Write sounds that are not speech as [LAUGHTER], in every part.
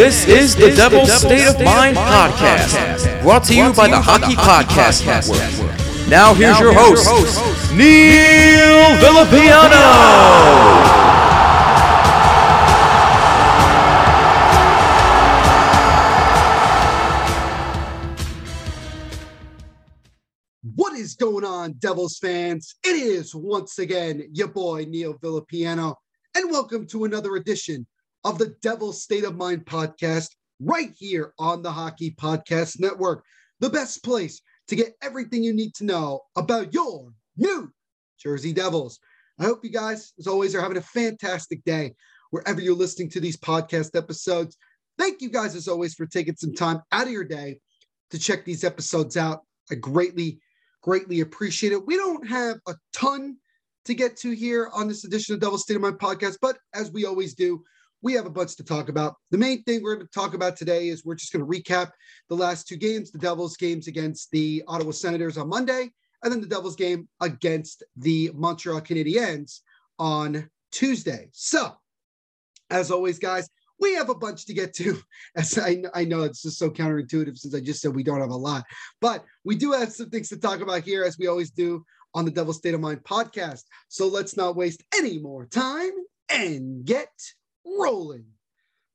This is the Devil's State of Mind podcast, brought to you by the Hockey Podcast Network. Now here's your host, Neil Villapiano. What is going on, Devils fans? It is once again your boy Neil Villapiano, and welcome to another edition of the Devil's State of Mind podcast right here on the Hockey Podcast Network, the best place to get everything you need to know about your New Jersey Devils. I hope you guys, as always, are having a fantastic day wherever you're listening to these podcast episodes. Thank you guys, as always, for taking some time out of your day to check these episodes out. I greatly, greatly appreciate it. We don't have a ton to get to here on this edition of Devil's State of Mind podcast, but as we always do, we have a bunch to talk about. The main thing we're going to talk about today is we're just going to recap the last two games the Devils games against the Ottawa Senators on Monday, and then the Devils game against the Montreal Canadiens on Tuesday. So, as always, guys, we have a bunch to get to. [LAUGHS] As I, I know it's just so counterintuitive since I just said we don't have a lot, but we do have some things to talk about here, as we always do on the Devil State of Mind podcast. So let's not waste any more time and get rolling.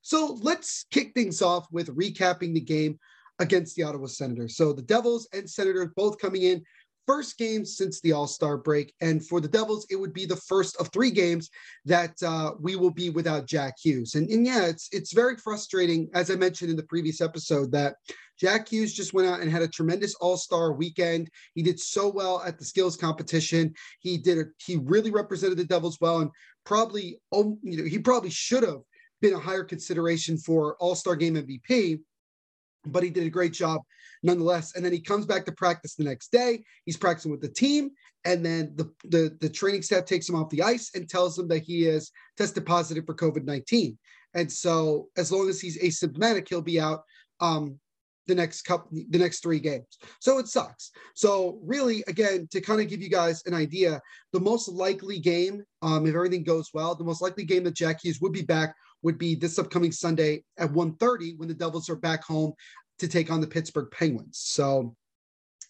So let's kick things off with recapping the game against the Ottawa Senators. So the Devils and Senators both coming in first game since the All Star break. And for the Devils, it would be the first of three games that uh, we will be without Jack Hughes. And, and yeah, it's it's very frustrating, as I mentioned in the previous episode, that Jack Hughes just went out and had a tremendous All Star weekend. He did so well at the skills competition. He did a, he really represented the Devils well, and probably oh, you know he probably should have been a higher consideration for All Star Game MVP but he did a great job nonetheless. And then he comes back to practice the next day. He's practicing with the team, and then the the, the training staff takes him off the ice and tells him that he is tested positive for COVID nineteen. And so, as long as he's asymptomatic, he'll be out um, the next couple, the next three games. So it sucks. So really, again, to kind of give you guys an idea, the most likely game, um, if everything goes well, the most likely game that Jack Hughes would be back would be this upcoming Sunday at 1:30 when the Devils are back home to take on the Pittsburgh Penguins. So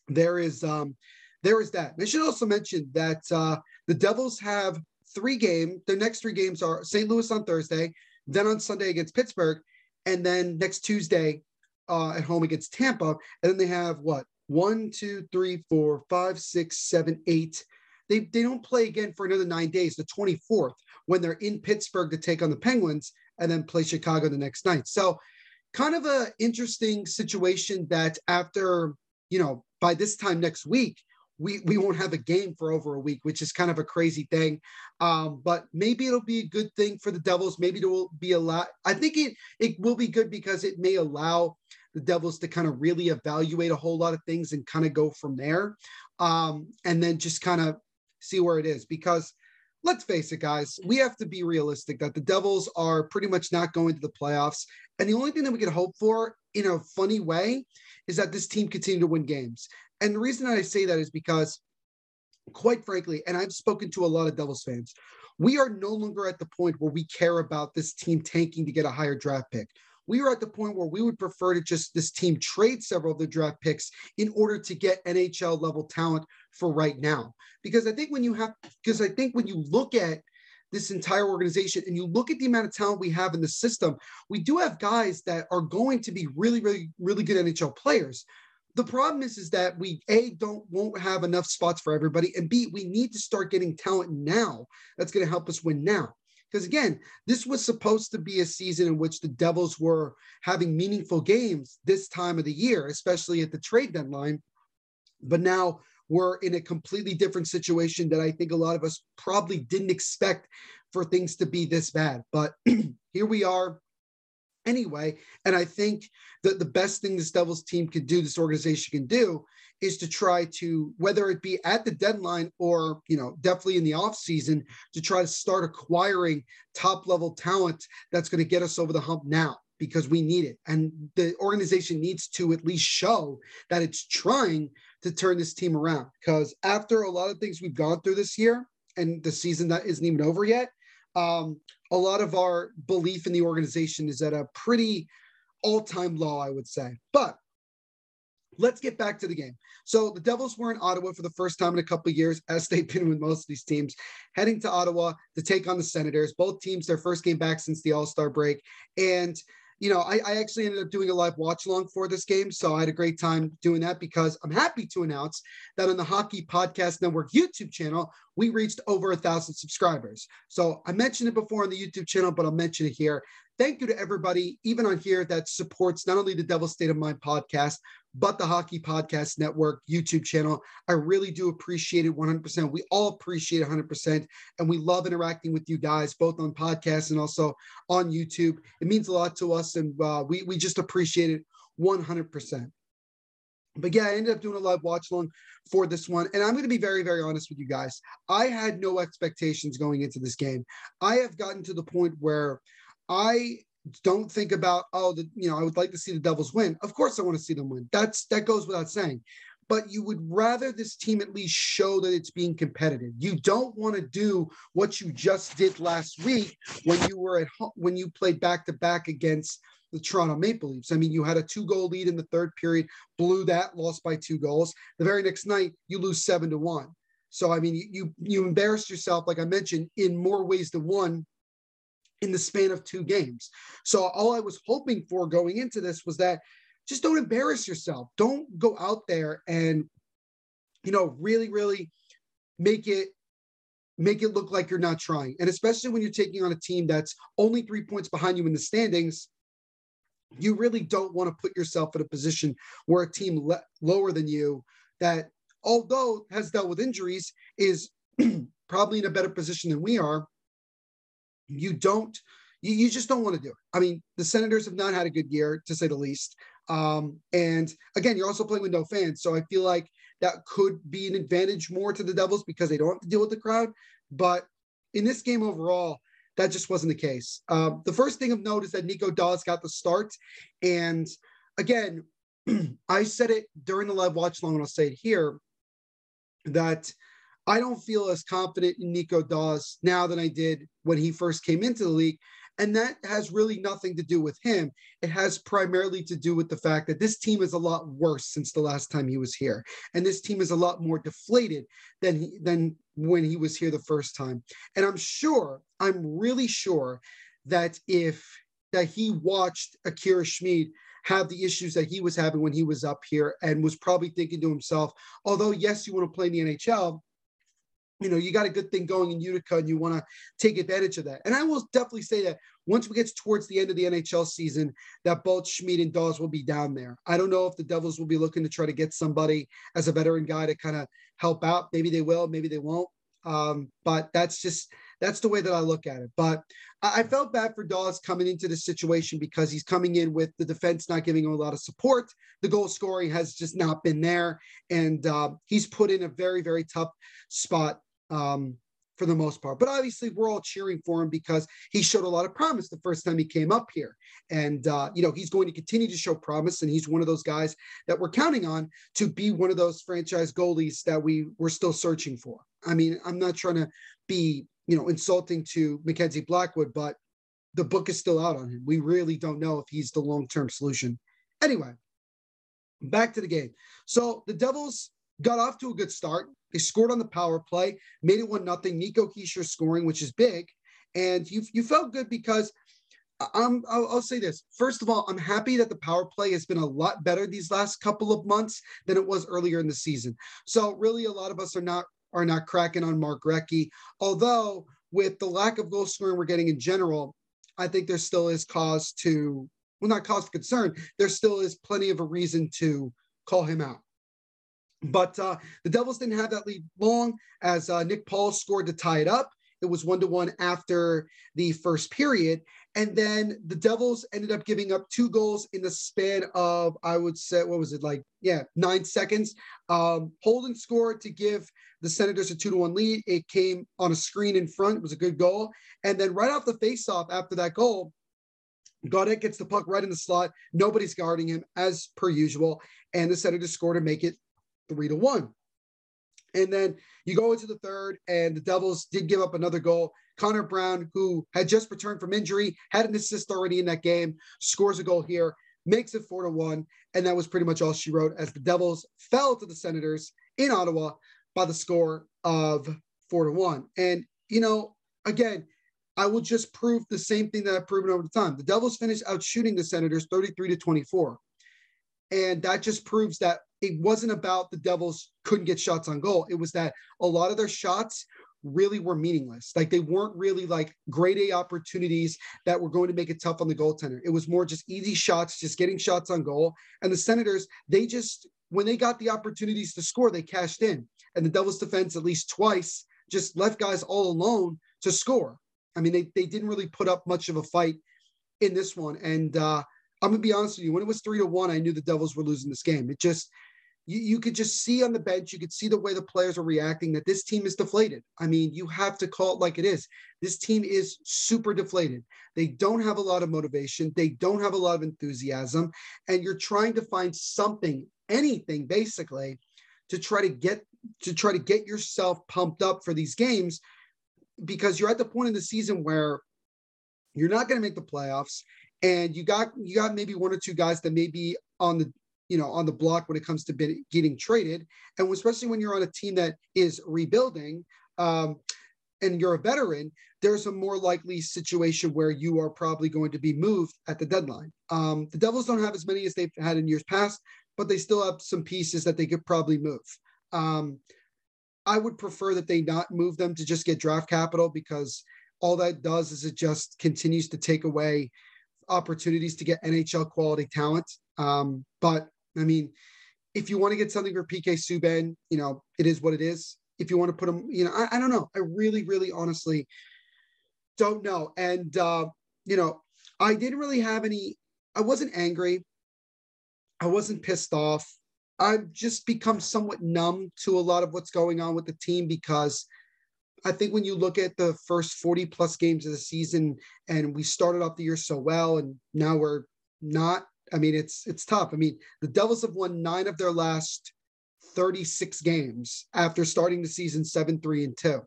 there is um, there is that. And I should also mention that uh, the Devils have three games. Their next three games are St. Louis on Thursday, then on Sunday against Pittsburgh, and then next Tuesday uh, at home against Tampa. And then they have what one, two, three, four, five, six, seven, eight. They, they don't play again for another nine days, the 24th, when they're in Pittsburgh to take on the Penguins and then play Chicago the next night. So kind of a interesting situation that after, you know, by this time next week, we, we won't have a game for over a week, which is kind of a crazy thing. Um, but maybe it'll be a good thing for the Devils. Maybe it will be a lot. I think it it will be good because it may allow the Devils to kind of really evaluate a whole lot of things and kind of go from there. Um, and then just kind of see where it is. Because let's face it, guys, we have to be realistic that the Devils are pretty much not going to the playoffs. And the only thing that we can hope for in a funny way is that this team continue to win games. And the reason I say that is because, quite frankly, and I've spoken to a lot of Devils fans, we are no longer at the point where we care about this team tanking to get a higher draft pick. We are at the point where we would prefer to just this team trade several of the draft picks in order to get NHL level talent for right now. Because I think when you have, because I think when you look at this entire organization and you look at the amount of talent we have in the system, we do have guys that are going to be really, really, really good NHL players. The problem is, is that we a don't won't have enough spots for everybody, and b we need to start getting talent now. That's going to help us win now. Because again, this was supposed to be a season in which the Devils were having meaningful games this time of the year, especially at the trade deadline. But now we're in a completely different situation that I think a lot of us probably didn't expect for things to be this bad. But [CLEARS THROAT] here we are anyway. And I think that the best thing this Devils team can do, this organization can do, is to try to, whether it be at the deadline or, you know, definitely in the off season, to try to start acquiring top level talent that's going to get us over the hump now because we need it. And the organization needs to at least show that it's trying to turn this team around. Because after a lot of things we've gone through this year and the season that isn't even over yet, um, a lot of our belief in the organization is at a pretty all time low, I would say. But let's get back to the game. So the Devils were in Ottawa for the first time in a couple of years, as they've been with most of these teams, heading to Ottawa to take on the Senators. Both teams, their first game back since the All Star break. And you know, I, I, actually ended up doing a live watch along for this game. So I had a great time doing that because I'm happy to announce that on the Hockey Podcast Network YouTube channel, we reached over a thousand subscribers. So I mentioned it before on the YouTube channel, but I'll mention it here. Thank you to everybody, even on here, that supports not only the Devil State of Mind podcast, but the Hockey Podcast Network YouTube channel. I really do appreciate it 100%. We all appreciate 100%. And we love interacting with you guys, both on podcasts and also on YouTube. It means a lot to us. And uh, we, we just appreciate it 100%. But yeah, I ended up doing a live watch along for this one. And I'm going to be very, very honest with you guys. I had no expectations going into this game. I have gotten to the point where I don't think about oh the you know I would like to see the Devils win. Of course I want to see them win. That's that goes without saying. But you would rather this team at least show that it's being competitive. You don't want to do what you just did last week when you were at home, when you played back to back against the Toronto Maple Leafs. I mean, you had a two goal lead in the third period, blew that, lost by two goals. The very next night, you lose seven to one. So I mean, you you embarrassed yourself, like I mentioned, in more ways than one in the span of two games. So all I was hoping for going into this was that just don't embarrass yourself. Don't go out there and you know really really make it make it look like you're not trying. And especially when you're taking on a team that's only 3 points behind you in the standings, you really don't want to put yourself in a position where a team le- lower than you that although has dealt with injuries is [CLEARS THROAT] probably in a better position than we are you don't you, you just don't want to do it. I mean, the Senators have not had a good year to say the least. Um, and again, you're also playing with no fans, so I feel like that could be an advantage more to the Devils because they don't have to deal with the crowd. But in this game overall, that just wasn't the case. Um, the first thing of note is that Nico Daws got the start, and again, [CLEARS THROAT] I said it during the live watch long, and I'll say it here that I don't feel as confident in Nico Daws now than I did when he first came into the league. And that has really nothing to do with him. It has primarily to do with the fact that this team is a lot worse since the last time he was here. And this team is a lot more deflated than he, than when he was here the first time. And I'm sure, I'm really sure that if that he watched Akira Schmid have the issues that he was having when he was up here and was probably thinking to himself, although yes, you want to play in the NHL, you know, you got a good thing going in Utica and you want to take advantage of that. And I will definitely say that once we get towards the end of the NHL season, that both Schmid and Daws will be down there. I don't know if the Devils will be looking to try to get somebody as a veteran guy to kind of help out. Maybe they will, maybe they won't. Um, but that's just that's the way that I look at it. But I, I felt bad for Daws coming into this situation because he's coming in with the defense not giving him a lot of support. The goal scoring has just not been there, and uh, he's put in a very very tough spot um, for the most part. But obviously, we're all cheering for him because he showed a lot of promise the first time he came up here. And, uh, you know, he's going to continue to show promise. And he's one of those guys that we're counting on to be one of those franchise goalies that we were still searching for. I mean, I'm not trying to be, you know, insulting to Mackenzie Blackwood, but the book is still out on him. We really don't know if he's the long term solution. Anyway, back to the game. So the Devils got off to a good start. They scored on the power play, made it one nothing. Nico Hischier scoring, which is big, and you you felt good because I'm. I'll, I'll, say this. First of all, I'm happy that the power play has been a lot better these last couple of months than it was earlier in the season. So really, a lot of us are not are not cracking on Mark Recchi. Although with the lack of goal scoring we're getting in general, I think there still is cause to well, not cause for concern. There still is plenty of a reason to call him out. But uh, the Devils didn't have that lead long as uh, Nick Paul scored to tie it up. It was one to one after the first period. And then the Devils ended up giving up two goals in the span of, I would say, what was it like? Yeah, nine seconds. Um, Holden scored to give the Senators a two to one lead. It came on a screen in front. It was a good goal. And then right off the faceoff after that goal, Gaudette gets the puck right in the slot. Nobody's guarding him as per usual. And the Senators score to make it three to one. And then you go into the third, and the Devils did give up another goal. Connor Brown, who had just returned from injury, had an assist already in that game, scores a goal here, makes it four to one. And that was pretty much all she wrote as the Devils fell to the Senators in Ottawa by the score of four to one. And, you know, again, I will just prove the same thing that I've proven over the time. The Devils finished out shooting the Senators 33 to 24. And that just proves that it wasn't about the Devils couldn't get shots on goal. It was that a lot of their shots really were meaningless. Like they weren't really like grade A opportunities that were going to make it tough on the goaltender. It was more just easy shots, just getting shots on goal. And the Senators, they just, when they got the opportunities to score, they cashed in. And the Devils defense, at least twice, just left guys all alone to score. I mean, they, they didn't really put up much of a fight in this one. And uh, I'm gonna be honest with you, when it was three to one, I knew the Devils were losing this game. It just you, you could just see on the bench, you could see the way the players are reacting that this team is deflated. I mean, you have to call it like it is. This team is super deflated. They don't have a lot of motivation, they don't have a lot of enthusiasm, and you're trying to find something, anything basically, to try to get to try to get yourself pumped up for these games because you're at the point in the season where you're not going to make the playoffs and you got you got maybe one or two guys that may be on the you know on the block when it comes to getting traded. And especially when you're on a team that is rebuilding um, and you're a veteran there's a more likely situation where you are probably going to be moved at the deadline. Um, the devils don't have as many as they've had in years past but they still have some pieces that they could probably move. Um, i would prefer that they not move them to just get draft capital because all that does is it just continues to take away opportunities to get NHL quality talent. Um, but I mean, if you want to get something for PK Subban, you know, it is what it is. If you want to put him, you know, I, I don't know. I really, really honestly don't know. And, uh, you know, I didn't really have any, I wasn't angry. I wasn't pissed off. I've just become somewhat numb to a lot of what's going on with the team because I think when you look at the first 40 plus games of the season and we started off the year so well and now we're not, I mean, it's it's tough. I mean, the Devils have won nine of their last 36 games after starting the season 7 3 and 2.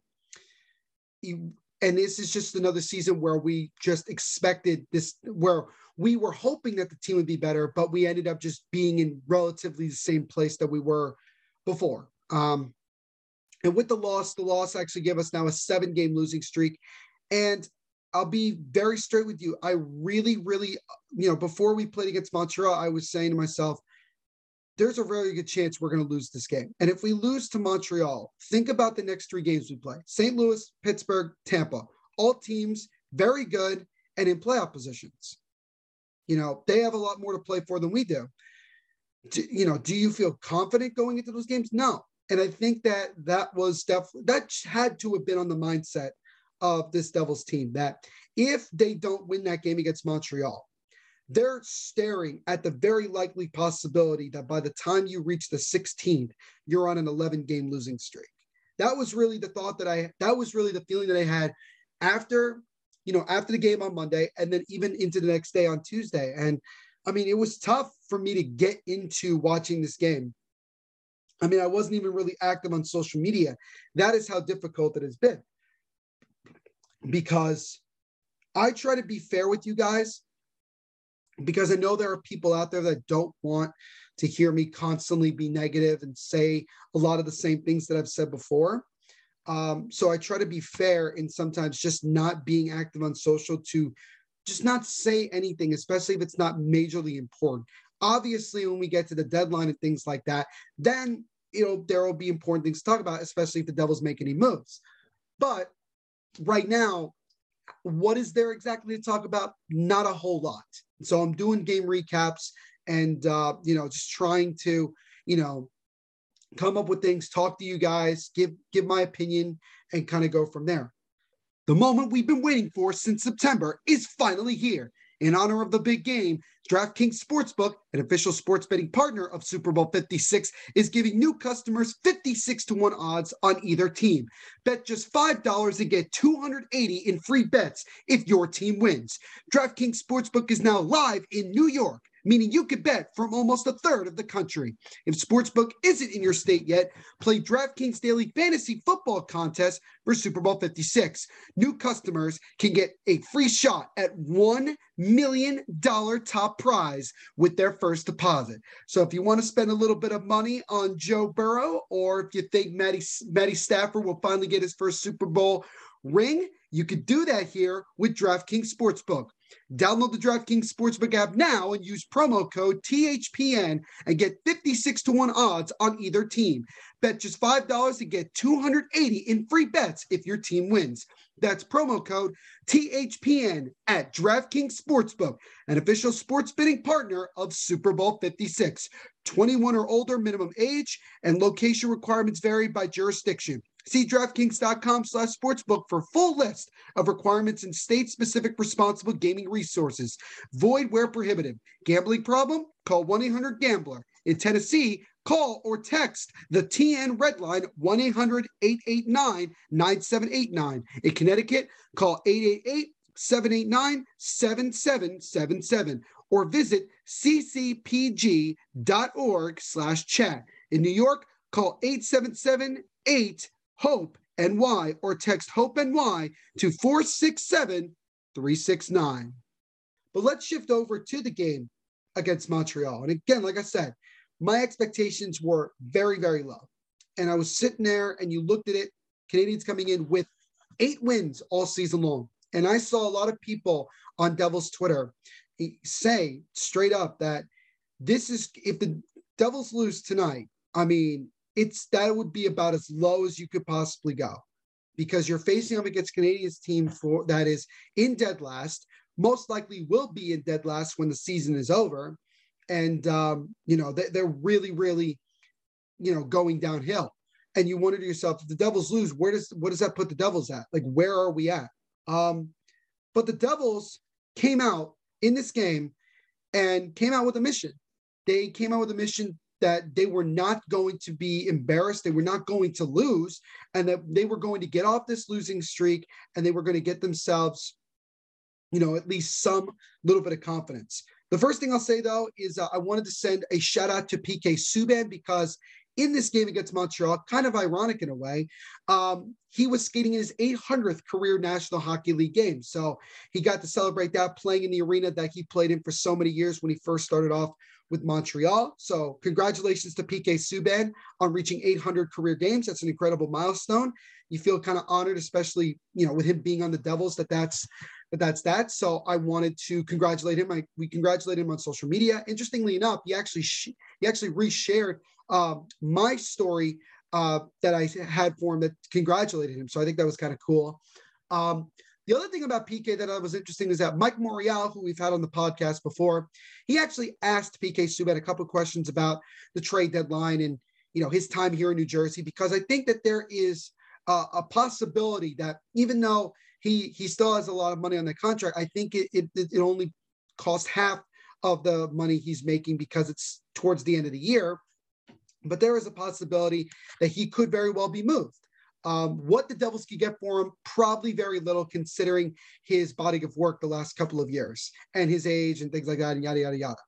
And this is just another season where we just expected this, where we were hoping that the team would be better, but we ended up just being in relatively the same place that we were before. Um, and with the loss, the loss actually gave us now a seven game losing streak. And I'll be very straight with you. I really, really, you know, before we played against Montreal, I was saying to myself, there's a very good chance we're going to lose this game. And if we lose to Montreal, think about the next three games we play St. Louis, Pittsburgh, Tampa. All teams very good and in playoff positions. You know, they have a lot more to play for than we do. do you know, do you feel confident going into those games? No. And I think that that was definitely, that had to have been on the mindset of this Devils team that if they don't win that game against Montreal, they're staring at the very likely possibility that by the time you reach the 16th, you're on an 11 game losing streak. that was really the thought that I that was really the feeling that I had after you know after the game on Monday and then even into the next day on Tuesday. And I mean, it was tough for me to get into watching this game. I mean, I wasn't even really active on social media. That is how difficult it has been. Because I try to be fair with you guys because I know there are people out there that don't want to hear me constantly be negative and say a lot of the same things that I've said before. Um, so I try to be fair and sometimes just not being active on social to just not say anything, especially if it's not majorly important. Obviously, when we get to the deadline and things like that, then you know there will be important things to talk about, especially if the Devils make any moves. But right now, what is there exactly to talk about? Not a whole lot. So I'm doing game recaps and uh, you know just trying to you know come up with things, talk to you guys, give give my opinion, and kind of go from there. The moment we've been waiting for since September is finally here. In honor of the big game, DraftKings Sportsbook, an official sports betting partner of Super Bowl 56, is giving new customers 56 to 1 odds on either team. Bet just $5 and get 280 in free bets if your team wins. DraftKings Sportsbook is now live in New York meaning you could bet from almost a third of the country. If Sportsbook isn't in your state yet, play DraftKings Daily Fantasy Football Contest for Super Bowl 56. New customers can get a free shot at $1 million top prize with their first deposit. So if you want to spend a little bit of money on Joe Burrow, or if you think Matty, Matty Stafford will finally get his first Super Bowl ring, you could do that here with DraftKings Sportsbook. Download the DraftKings Sportsbook app now and use promo code THPN and get 56 to 1 odds on either team. Bet just $5 to get 280 in free bets if your team wins. That's promo code THPN at DraftKings Sportsbook, an official sports betting partner of Super Bowl 56. 21 or older minimum age and location requirements vary by jurisdiction. See DraftKings.com slash sportsbook for full list of requirements and state-specific responsible gaming resources. Void where prohibited. Gambling problem? Call 1-800-GAMBLER. In Tennessee, call or text the TN Red Line 1-800-889-9789. In Connecticut, call 888-789-7777 or visit ccpg.org slash chat. In New York, call 877 8 HOPE NY or text HOPE NY to 467 369. But let's shift over to the game against Montreal. And again, like I said, my expectations were very, very low. And I was sitting there and you looked at it, Canadiens coming in with eight wins all season long. And I saw a lot of people on Devils Twitter say straight up that this is if the Devils lose tonight, I mean, it's that would be about as low as you could possibly go because you're facing up against Canadiens team for that is in dead last, most likely will be in dead last when the season is over. And um, you know, they, they're really, really, you know, going downhill. And you wonder to yourself, if the Devils lose, where does what does that put the Devils at? Like, where are we at? Um, but the Devils came out in this game and came out with a mission. They came out with a mission that they were not going to be embarrassed, they were not going to lose, and that they were going to get off this losing streak and they were going to get themselves, you know, at least some little bit of confidence. The first thing I'll say though is uh, I wanted to send a shout out to PK Subban because in this game against Montreal, kind of ironic in a way, um, he was skating in his 800th career National Hockey League game. So he got to celebrate that playing in the arena that he played in for so many years when he first started off with Montreal. So congratulations to PK Subban on reaching 800 career games. That's an incredible milestone. You feel kind of honored, especially you know with him being on the Devils. That that's that that's that. So I wanted to congratulate him. I, we congratulate him on social media. Interestingly enough, he actually sh- he actually reshared uh, my story uh, that I had for him that congratulated him. So I think that was kind of cool. Um, the other thing about PK that I was interesting is that Mike Morreale, who we've had on the podcast before, he actually asked PK Subban a couple of questions about the trade deadline and you know his time here in New Jersey because I think that there is a, a possibility that even though he he still has a lot of money on the contract, I think it it, it only costs half of the money he's making because it's towards the end of the year. But there is a possibility that he could very well be moved. Um, what the Devils could get for him, probably very little, considering his body of work the last couple of years and his age and things like that, and yada yada yada.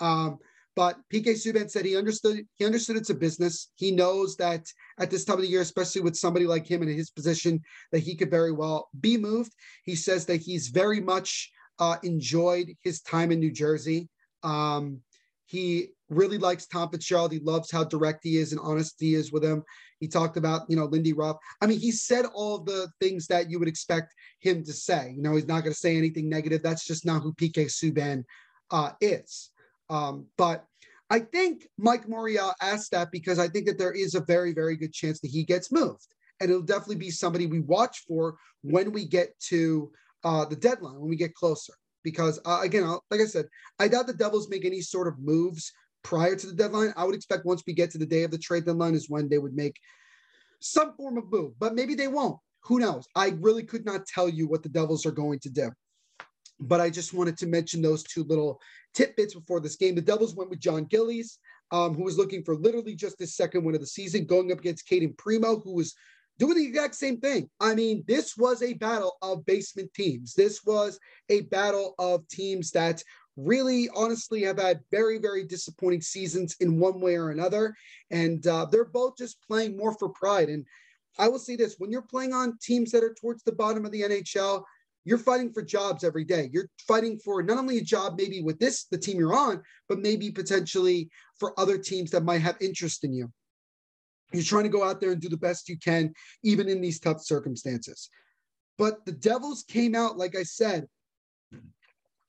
Um, but PK Subban said he understood he understood it's a business. He knows that at this time of the year, especially with somebody like him in his position, that he could very well be moved. He says that he's very much uh, enjoyed his time in New Jersey. Um, he really likes Tom Fitzgerald. He loves how direct he is and honest he is with him. He talked about, you know, Lindy Ruff. I mean, he said all the things that you would expect him to say. You know, he's not going to say anything negative. That's just not who PK Subban uh, is. Um, but I think Mike Morreale asked that because I think that there is a very, very good chance that he gets moved. And it'll definitely be somebody we watch for when we get to uh, the deadline, when we get closer. Because uh, again, like I said, I doubt the Devils make any sort of moves prior to the deadline. I would expect once we get to the day of the trade deadline is when they would make some form of move, but maybe they won't. Who knows? I really could not tell you what the Devils are going to do. But I just wanted to mention those two little tidbits before this game. The Devils went with Jon Gillies, um, who was looking for literally just his second win of the season, going up against Cayden Primeau, who was doing the exact same thing. I mean, this was a battle of basement teams. This was a battle of teams that really honestly have had very, very disappointing seasons in one way or another. And uh, they're both just playing more for pride. And I will say this when you're playing on teams that are towards the bottom of the NHL, you're fighting for jobs every day. You're fighting for not only a job, maybe with this, the team you're on, but maybe potentially for other teams that might have interest in you. You're trying to go out there and do the best you can, even in these tough circumstances. But the Devils came out, like I said,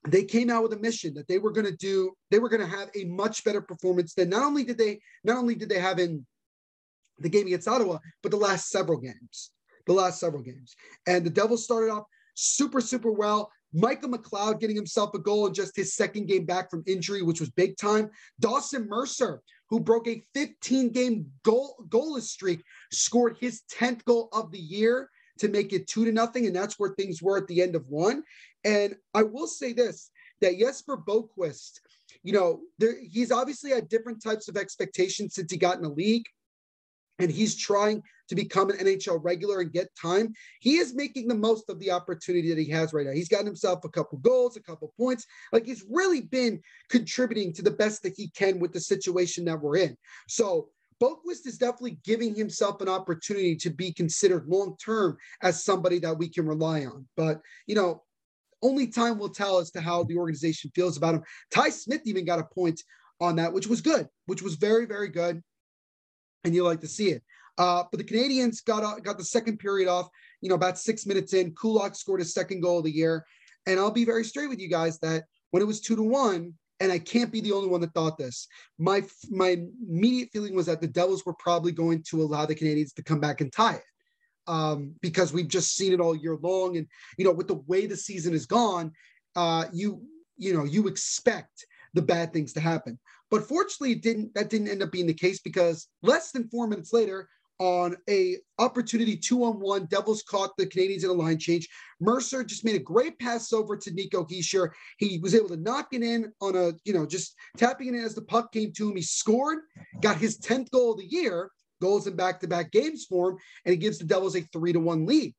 they came out with a mission that they were going to do, they were going to have a much better performance than not only did they, not only did they have in the game against Ottawa, but the last several games. The last several games. And the Devils started off super, super well. Michael McLeod getting himself a goal in just his second game back from injury, which was big time. Dawson Mercer, who broke a 15 game goal goalless streak, scored his 10th goal of the year to make it two to nothing. And that's where things were at the end of one. And I will say this that Jesper Boqvist, you know, there, he's obviously had different types of expectations since he got in the league and he's trying to become an NHL regular and get time. He is making the most of the opportunity that he has right now. He's gotten himself a couple goals, a couple points. Like he's really been contributing to the best that he can with the situation that we're in. So Boqvist is definitely giving himself an opportunity to be considered long term as somebody that we can rely on. But, you know, only time will tell as to how the organization feels about him. Ty Smith even got a point on that, which was good, which was very, very good and you like to see it. Uh, but the Canadiens got uh, got the second period off, you know, about six minutes in. Kulak scored his second goal of the year. And I'll be very straight with you guys that when it was two to one, and I can't be the only one that thought this. My my immediate feeling was that the Devils were probably going to allow the Canadiens to come back and tie it. Um, because we've just seen it all year long. And you know, with the way the season is gone, uh, you you know, you expect the bad things to happen. But fortunately, it didn't that didn't end up being the case because less than four minutes later, on a opportunity two on one, Devils caught the Canadiens in a line change. Mercer just made a great pass over to Nico Hischier. He was able to knock it in on a, you know, just tapping it in as the puck came to him. He scored, got his 10th goal of the year, goals in back-to-back games for him, and he gives the Devils a three to one lead.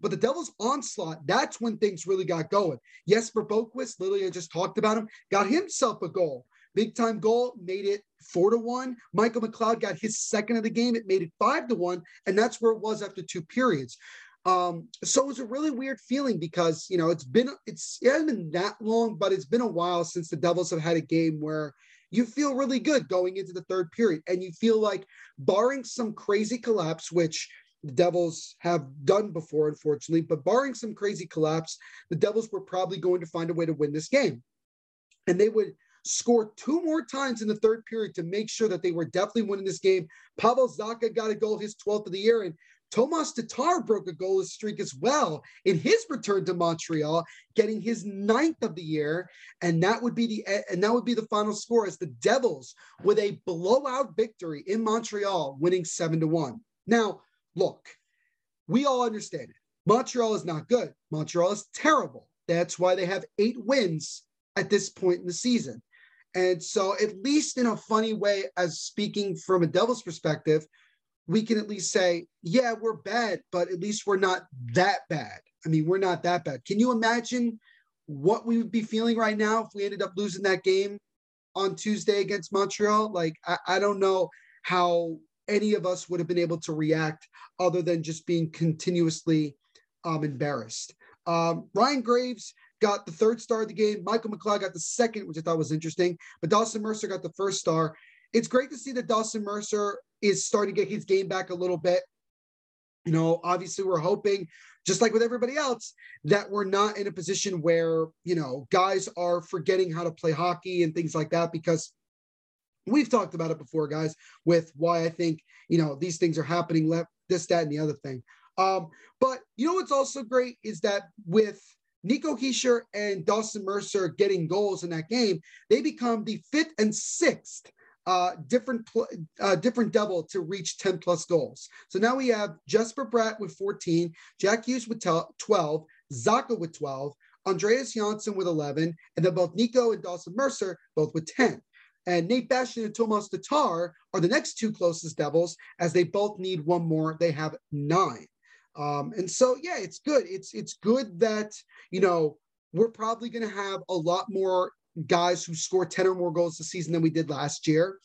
But the Devils' onslaught, that's when things really got going. Jesper Boqvist, literally, I just talked about him, got himself a goal. Big time goal made it four to one. Michael McLeod got his second of the game. It made it five to one. And that's where it was after two periods. Um, so it was a really weird feeling because, you know, it's been, it's, it hasn't been that long, but it's been a while since the Devils have had a game where you feel really good going into the third period. And you feel like, barring some crazy collapse, which the Devils have done before, unfortunately, but barring some crazy collapse, the Devils were probably going to find a way to win this game. And they would score two more times in the third period to make sure that they were definitely winning this game. Pavel Zacha got a goal, his 12th of the year, and Tomas Tatar broke a goalless streak as well in his return to Montreal, getting his ninth of the year, and that would be the and that would be the final score as the Devils with a blowout victory in Montreal, winning seven to one. Now, look, we all understand it. Montreal is not good. Montreal is terrible. That's why they have eight wins at this point in the season. And so, at least in a funny way, as speaking from a Devil's perspective, we can at least say, yeah, we're bad, but at least we're not that bad. I mean, we're not that bad. Can you imagine what we would be feeling right now if we ended up losing that game on Tuesday against Montreal? Like, I, I don't know how any of us would have been able to react other than just being continuously um, embarrassed. Um, Ryan Graves got the third star of the game. Michael McLeod got the second, which I thought was interesting. But Dawson Mercer got the first star. It's great to see that Dawson Mercer is starting to get his game back a little bit. You know, obviously, we're hoping, just like with everybody else, that we're not in a position where, you know, guys are forgetting how to play hockey and things like that because we've talked about it before, guys, with why I think, you know, these things are happening, left, this, that, and the other thing. Um, but you know what's also great is that with Nico Hischier and Dawson Mercer getting goals in that game, they become the fifth and sixth uh, different uh, different double to reach 10 plus goals. So now we have Jesper Bratt with 14, Jack Hughes with 12, Zacha with 12, Andreas Johnsson with 11, and then both Nico and Dawson Mercer both with 10. And Nate Bastian and Tomas Tatar are the next two closest Devils, as they both need one more. They have nine. Um, and so, yeah, it's good. It's it's good that you know we're probably going to have a lot more guys who score 10 or more goals this season than we did last year.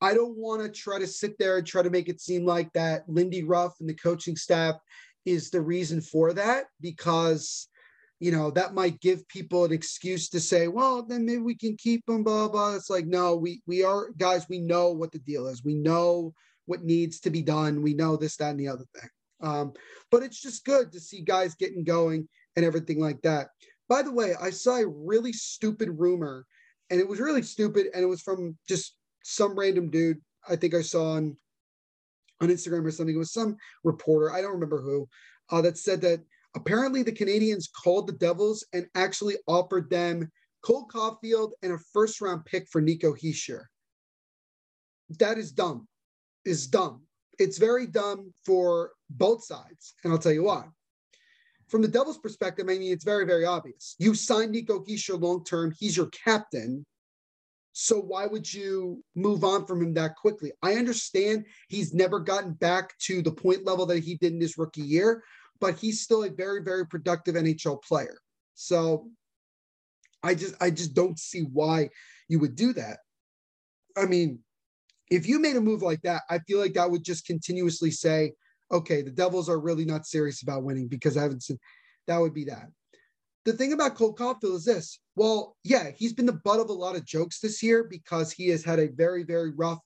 I don't want to try to sit there and try to make it seem like that Lindy Ruff and the coaching staff is the reason for that because you know that might give people an excuse to say well then maybe we can keep them blah blah it's like no we we are guys we know what the deal is we know what needs to be done we know this that and the other thing um, but it's just good to see guys getting going and everything like that by the way, I saw a really stupid rumor, and it was really stupid, and it was from just some random dude. I think I saw on on Instagram or something. It was some reporter, I don't remember who, uh, that said that apparently the Canadiens called the Devils and actually offered them Cole Caufield and a first round pick for Nico Hischier. That is dumb. Is dumb. It's very dumb for both sides, and I'll tell you why from the Devils' perspective, I mean, it's very, very obvious. You signed Nico Hischier long term. He's your captain. So why would you move on from him that quickly? I understand he's never gotten back to the point level that he did in his rookie year, but he's still a very, very productive NHL player. So I just I just don't see why you would do that. I mean, if you made a move like that, I feel like that would just continuously say, okay, the Devils are really not serious about winning because I haven't seen that would be that. The thing about Cole Caufield is this. Well, yeah, he's been the butt of a lot of jokes this year because he has had a very, very rough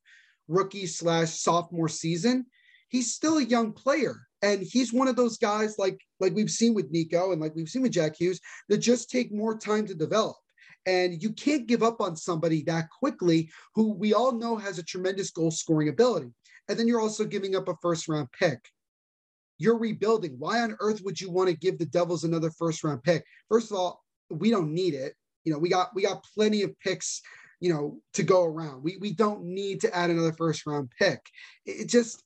rookie slash sophomore season. He's still a young player. And he's one of those guys like like we've seen with Nico and like we've seen with Jack Hughes that just take more time to develop. And you can't give up on somebody that quickly who we all know has a tremendous goal scoring ability. And then you're also giving up a first round pick. You're rebuilding. Why on earth would you want to give the Devils another first round pick? First of all, we don't need it. You know, we got we got plenty of picks, you know, to go around. We we don't need to add another first round pick. It, just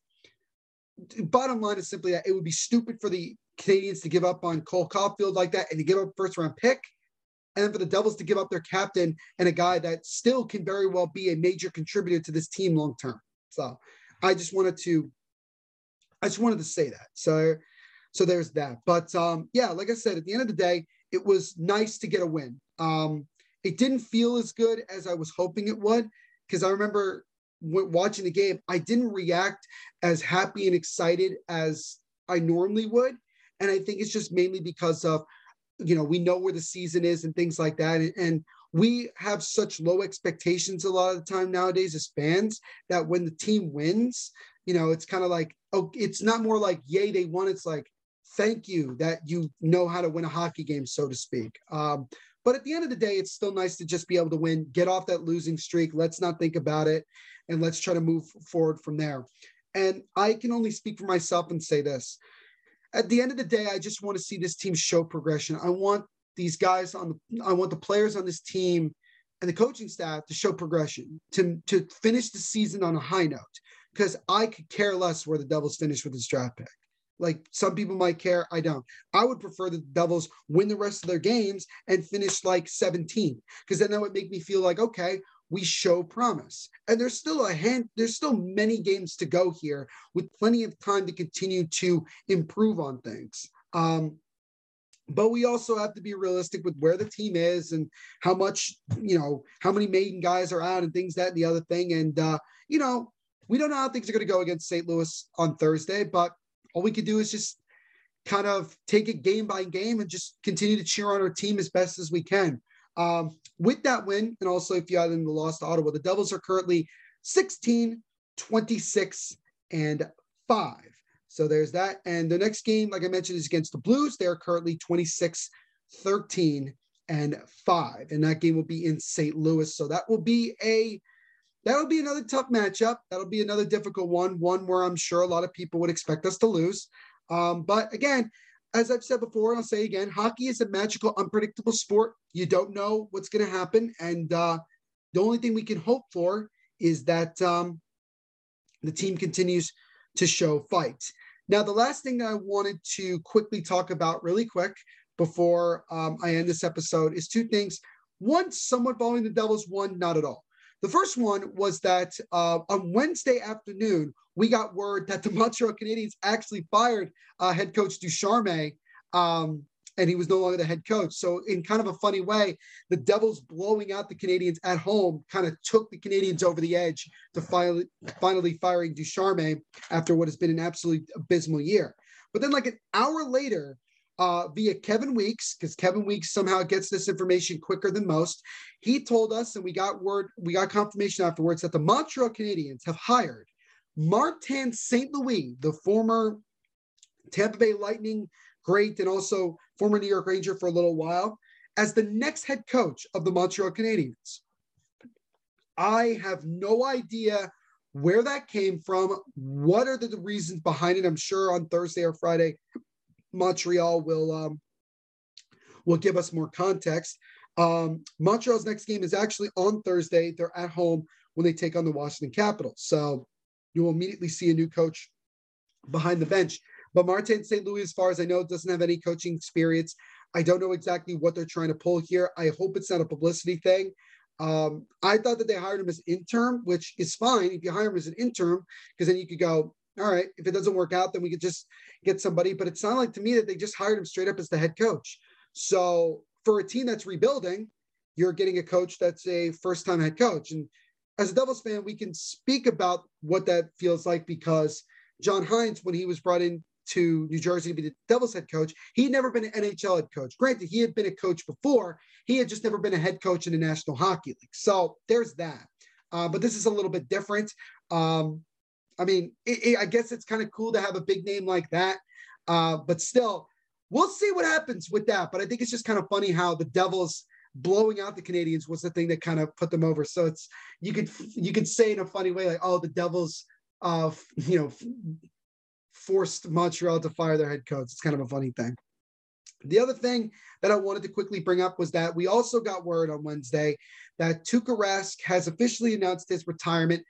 bottom line is simply that it would be stupid for the Canadiens to give up on Cole Caufield like that and to give up first round pick. And then for the Devils to give up their captain and a guy that still can very well be a major contributor to this team long term. So I just wanted to, I just wanted to say that. So, so there's that. But um, yeah, like I said, at the end of the day, it was nice to get a win. Um, it didn't feel as good as I was hoping it would because I remember watching the game, I didn't react as happy and excited as I normally would. And I think it's just mainly because of, you know, we know where the season is and things like that. And, we have such low expectations a lot of the time nowadays as fans that when the team wins, you know, it's kind of like, oh, it's not more like, yay, they won. It's like, thank you that you know how to win a hockey game, so to speak. Um, but at the end of the day, it's still nice to just be able to win, get off that losing streak. Let's not think about it and let's try to move forward from there. And I can only speak for myself and say this. At the end of the day, I just want to see this team show progression. I want these guys on the I want the players on this team and the coaching staff to show progression, to to finish the season on a high note. Because I could care less where the Devils finish with this draft pick. Like some people might care, I don't. I would prefer the Devils win the rest of their games and finish like 17, because then that would make me feel like, okay, we show promise. And there's still a hand, there's still many games to go here with plenty of time to continue to improve on things. Um, but we also have to be realistic with where the team is and how much, you know, how many maiden guys are out and things that and the other thing. And, uh, you know, we don't know how things are going to go against St. Louis on Thursday, but all we could do is just kind of take it game by game and just continue to cheer on our team as best as we can. Um, with that win, and also if you add in the loss to Ottawa, the Devils are currently 16, 26, and 5. So there's that. And the next game, like I mentioned, is against the Blues. They're currently 26, 13, and 5. And that game will be in St. Louis. So that will be a that'll be another tough matchup. That'll be another difficult one, one where I'm sure a lot of people would expect us to lose. Um, but again, as I've said before, and I'll say again, hockey is a magical, unpredictable sport. You don't know what's going to happen. And uh, the only thing we can hope for is that um, the team continues to show fight. Now, the last thing I wanted to quickly talk about, really quick, before um, I end this episode, is two things. One, somewhat following the Devils, one, not at all. The first one was that uh, on Wednesday afternoon, we got word that the [LAUGHS] Montreal Canadiens actually fired uh, head coach Ducharme, um, and he was no longer the head coach. So, in kind of a funny way, the Devils blowing out the Canadiens at home kind of took the Canadiens over the edge to finally, finally firing Ducharme after what has been an absolutely abysmal year. But then, like an hour later, uh, via Kevin Weekes, because Kevin Weekes somehow gets this information quicker than most. He told us, and we got word, we got confirmation afterwards that the Montreal Canadiens have hired Martin St. Louis, the former Tampa Bay Lightning great and also former New York Ranger for a little while, as the next head coach of the Montreal Canadiens. I have no idea where that came from. What are the reasons behind it? I'm sure on Thursday or Friday Montreal will um, will give us more context. Um, Montreal's next game is actually on Thursday. They're at home when they take on the Washington Capitals. So you will immediately see a new coach behind the bench. But Martin St. Louis, as far as I know, doesn't have any coaching experience. I don't know exactly what they're trying to pull here. I hope it's not a publicity thing. Um, I thought that they hired him as interim, which is fine if you hire him as an interim, because then you could go, all right, if it doesn't work out, then we could just get somebody. But it sounded like to me that they just hired him straight up as the head coach. So for a team that's rebuilding, you're getting a coach that's a first time head coach. And as a Devils fan, we can speak about what that feels like because John Hynes, when he was brought in to New Jersey to be the Devils head coach, he'd never been an NHL head coach. Granted, he had been a coach before, he had just never been a head coach in the National Hockey League. So there's that. Uh, but this is a little bit different. Um, I mean, it, it, I guess it's kind of cool to have a big name like that. Uh, but still, we'll see what happens with that. But I think it's just kind of funny how the Devils blowing out the Canadiens was the thing that kind of put them over. So it's you could you could say in a funny way like, oh, the Devils, uh, you know, forced Montreal to fire their head coach. It's kind of a funny thing. The other thing that I wanted to quickly bring up was that we also got word on Wednesday that Tuukka Rask has officially announced his retirement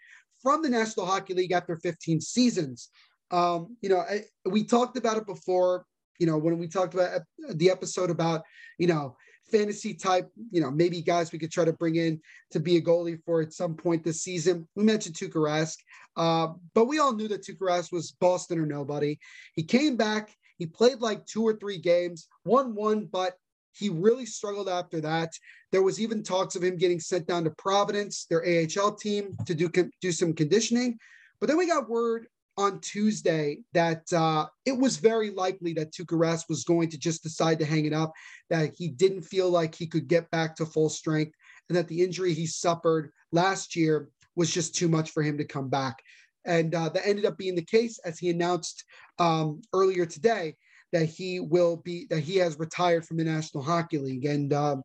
from the National Hockey League after 15 seasons. Um, you know, I, we talked about it before, you know, when we talked about the episode about, you know, fantasy type, you know, maybe guys we could try to bring in to be a goalie for at some point this season. We mentioned Tuukka Rask, uh, but we all knew that Tuukka Rask was Boston or nobody. He came back, he played like two or three games, won one, but he really struggled after that. There was even talks of him getting sent down to Providence, their AHL team, to do do some conditioning. But then we got word on Tuesday that uh, it was very likely that Tuukka Rask was going to just decide to hang it up, that he didn't feel like he could get back to full strength, and that the injury he suffered last year was just too much for him to come back. And uh, that ended up being the case, as he announced um, earlier today that he will be that he has retired from the National Hockey League. And um,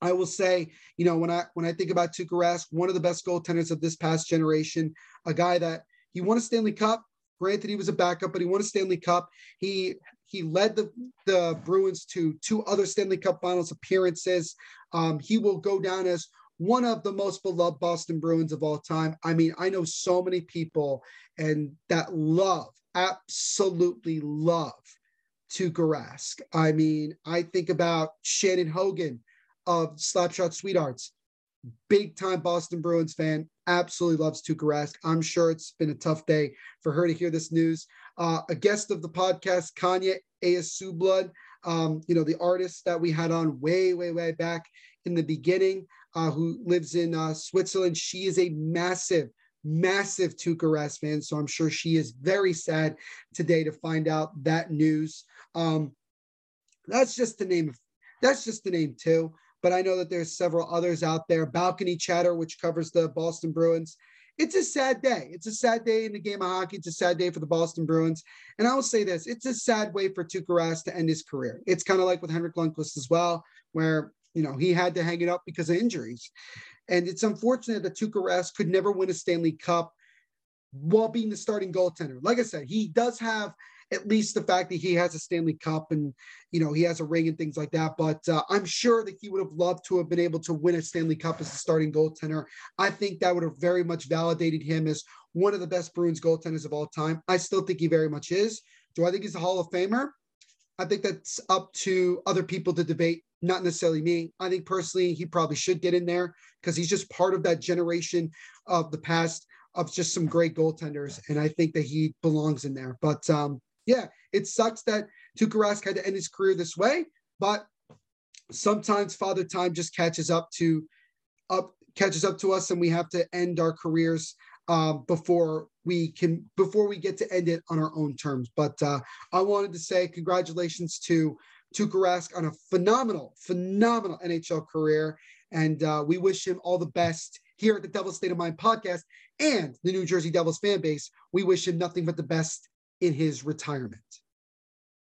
I will say, you know, when I when I think about Tuukka Rask, one of the best goaltenders of this past generation, a guy that he won a Stanley Cup. Granted, he was a backup, but he won a Stanley Cup. He he led the the Bruins to two other Stanley Cup Finals appearances. Um, he will go down as one of the most beloved Boston Bruins of all time. I mean, I know so many people and that love, absolutely love Tuukka Rask. I mean, I think about Shannon Hogan of Slapshot Sweethearts. big time Boston Bruins fan, absolutely loves Tuukka Rask. I'm sure it's been a tough day for her to hear this news. Uh, a guest of the podcast, Kanya Ayasublud, um, you know, the artist that we had on way, way, way back in the beginning, uh, who lives in uh, Switzerland. She is a massive, massive Tuukka Rask fan. So I'm sure she is very sad today to find out that news. Um, that's just the name. That's just the name too. But I know that there's several others out there. Balcony Chatter, which covers the Boston Bruins. It's a sad day. It's a sad day in the game of hockey. It's a sad day for the Boston Bruins. And I will say this: it's a sad way for Tuukka to end his career. It's kind of like with Henrik Lundqvist as well, where you know he had to hang it up because of injuries. And it's unfortunate that Tuukka could never win a Stanley Cup while being the starting goaltender. Like I said, he does have at least the fact that he has a Stanley Cup and you know he has a ring and things like that. But uh, I'm sure that he would have loved to have been able to win a Stanley Cup as a starting goaltender. I think that would have very much validated him as one of the best Bruins goaltenders of all time. I still think he very much is. Do I think he's a Hall of Famer? I think that's up to other people to debate, not necessarily me. I think personally he probably should get in there because he's just part of that generation of the past of just some great goaltenders, and I think that he belongs in there. But um, yeah, it sucks that Tuukka Rask had to end his career this way, but sometimes Father Time just catches up to up catches up to us, and we have to end our careers um, before we can before we get to end it on our own terms. But uh, I wanted to say congratulations to Tuukka Rask on a phenomenal, phenomenal NHL career, and uh, we wish him all the best here at the Devil State of Mind podcast and the New Jersey Devils fan base. We wish him nothing but the best in his retirement.